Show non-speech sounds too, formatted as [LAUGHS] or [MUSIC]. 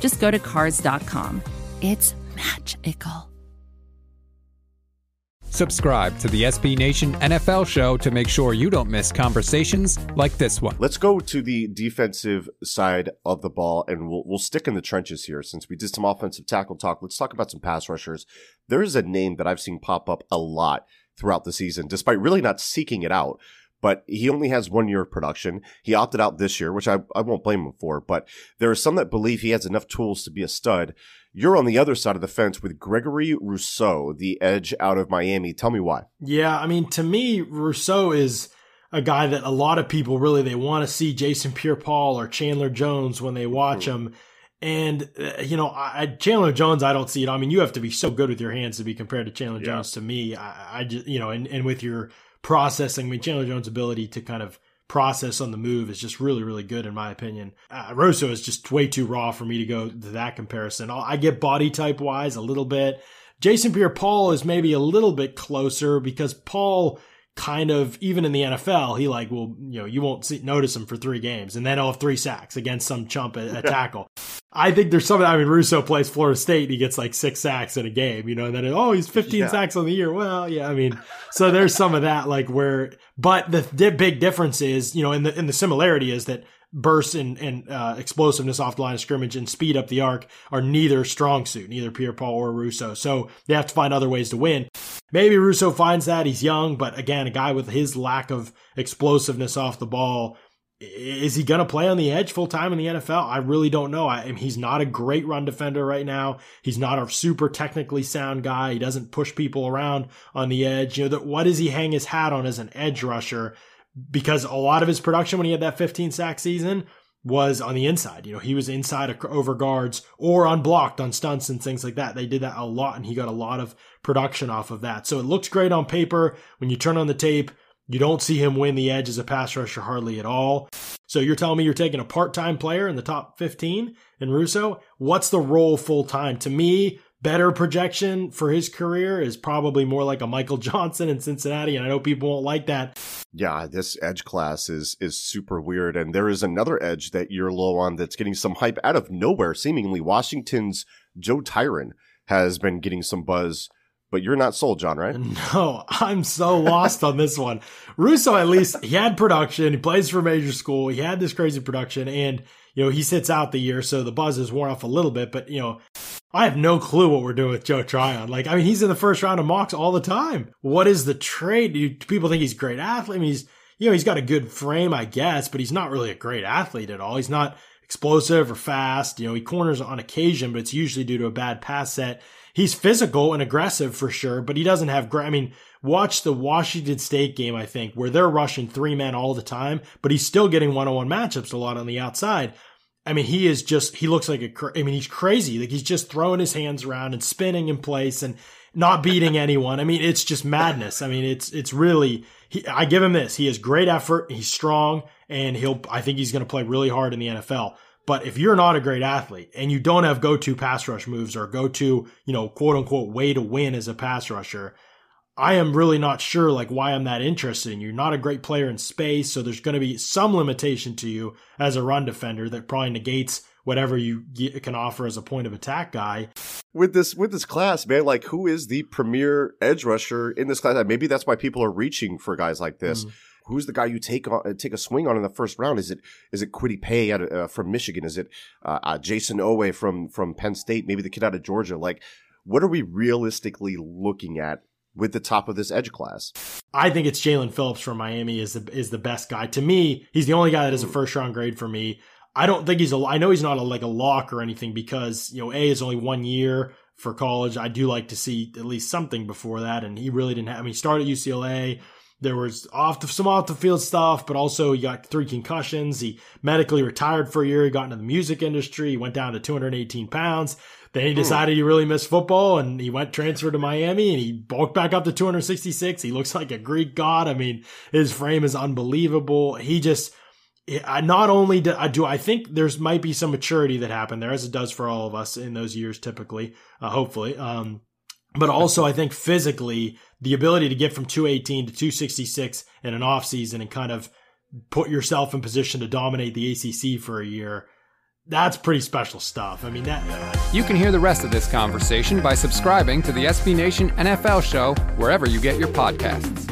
just go to Cars.com. It's magical. Subscribe to the SB Nation NFL show to make sure you don't miss conversations like this one. Let's go to the defensive side of the ball, and we'll we'll stick in the trenches here since we did some offensive tackle talk. Let's talk about some pass rushers. There is a name that I've seen pop up a lot throughout the season, despite really not seeking it out. But he only has one year of production. He opted out this year, which I, I won't blame him for. But there are some that believe he has enough tools to be a stud. You're on the other side of the fence with Gregory Rousseau, the edge out of Miami. Tell me why. Yeah, I mean, to me, Rousseau is a guy that a lot of people really they want to see Jason Pierre-Paul or Chandler Jones when they watch mm-hmm. him. And uh, you know, I, Chandler Jones, I don't see it. I mean, you have to be so good with your hands to be compared to Chandler yeah. Jones. To me, I, I just you know, and, and with your processing, I mean, Chandler Jones' ability to kind of process on the move is just really, really good in my opinion. Uh, Rousseau is just way too raw for me to go to that comparison. i get body type wise a little bit. Jason Pierre Paul is maybe a little bit closer because Paul kind of even in the NFL, he like will you know you won't see, notice him for three games, and then he'll have three sacks against some chump at, at tackle. I think there's something. I mean, Rousseau plays Florida State, and he gets like six sacks in a game, you know, and then oh, he's 15 yeah. sacks on the year. Well, yeah, I mean, so there's some of that like where, but the, the big difference is, you know, in the in the similarity is that burst and, and uh, explosiveness off the line of scrimmage and speed up the arc are neither strong suit, neither Pierre Paul or Rousseau. So they have to find other ways to win. Maybe Rousseau finds that he's young, but again, a guy with his lack of explosiveness off the ball. Is he going to play on the edge full time in the NFL? I really don't know. I, he's not a great run defender right now. He's not a super technically sound guy. He doesn't push people around on the edge. You know, that what does he hang his hat on as an edge rusher? because a lot of his production when he had that 15 sack season was on the inside. You know, he was inside over guards or unblocked on stunts and things like that. They did that a lot and he got a lot of production off of that. So it looks great on paper. When you turn on the tape, you don't see him win the edge as a pass rusher hardly at all. So you're telling me you're taking a part-time player in the top 15 in Rousseau? What's the role full time? To me, better projection for his career is probably more like a Michael [LAUGHS] Johnson in Cincinnati. And I know people won't like that. Yeah, this edge class is is super weird. And there is another edge that you're low on that's getting some hype out of nowhere. Seemingly, Washington's Joe Tryon has been getting some buzz. But you're not sold, Jon, right? [LAUGHS] No, I'm so lost on this one. Rousseau, at least, he had production. He plays for major school. He had this crazy production. And, you know, he sits out the year. So the buzz is worn off a little bit. But, you know, I have no clue what we're doing with Joe Tryon. Like, I mean, he's in the first round of mocks all the time. What is the trade? Do, people think he's a great athlete? I mean, he's, you know, he's got a good frame, I guess, but he's not really a great athlete at all. He's not explosive or fast. You know, he corners on occasion, but it's usually due to a bad pass set. He's physical and aggressive for sure, but he doesn't have, great, I mean, watch the Washington State game, I think, where they're rushing three men all the time, but he's still getting one on one matchups a lot on the outside. I mean, he is just, he looks like a, I mean, he's crazy. Like he's just throwing his hands around and spinning in place and not beating [LAUGHS] anyone. I mean, it's just madness. I mean, it's, it's really, he, I give him this. He has great effort. He's strong and he'll, I think he's going to play really hard in the NFL. But if you're not a great athlete and you don't have go to pass rush moves or go to, you know, quote unquote way to win as a pass rusher, I am really not sure like why I'm that interested in you. You're not a great player in space, so there's going to be some limitation to you as a run defender that probably negates whatever you can offer as a point of attack guy. With this with this class, man, like who is the premier edge rusher in this class? Maybe that's why people are reaching for guys like this. Mm. Who's the guy you take on, take a swing on in the first round? Is it is it Kwity Paye out of, uh, from Michigan? Is it uh, uh, Jayson Oweh from from Penn State? Maybe the kid out of Georgia. Like, what are we realistically looking at with the top of this edge class. I think it's Jaelan Phillips from Miami is the is the best guy. To me, he's the only guy that is a hmm. first round grade for me. I don't think he's a I know he's not a, like a lock or anything because, you know, A is only one year for college. I do like to see at least something before that and he really didn't have I mean he started at UCLA there was off the, some off the field stuff, but also he got three concussions. He medically retired for a year. He got into the music industry. He went down to 218 pounds. Then he decided he really missed football and he went transfer to Miami and he bulked back up to 266. He looks like a Greek god. I mean, his frame is unbelievable. He just, I not only do I, do I think there's might be some maturity that happened there as it does for all of us in those years typically, uh, hopefully. Um, but also I think physically the ability to get from 218 to 266 in an off season and kind of put yourself in position to dominate the ACC for a year. That's pretty special stuff. I mean, that. You can hear the rest of this conversation by subscribing to the SB Nation NFL show wherever you get your podcasts.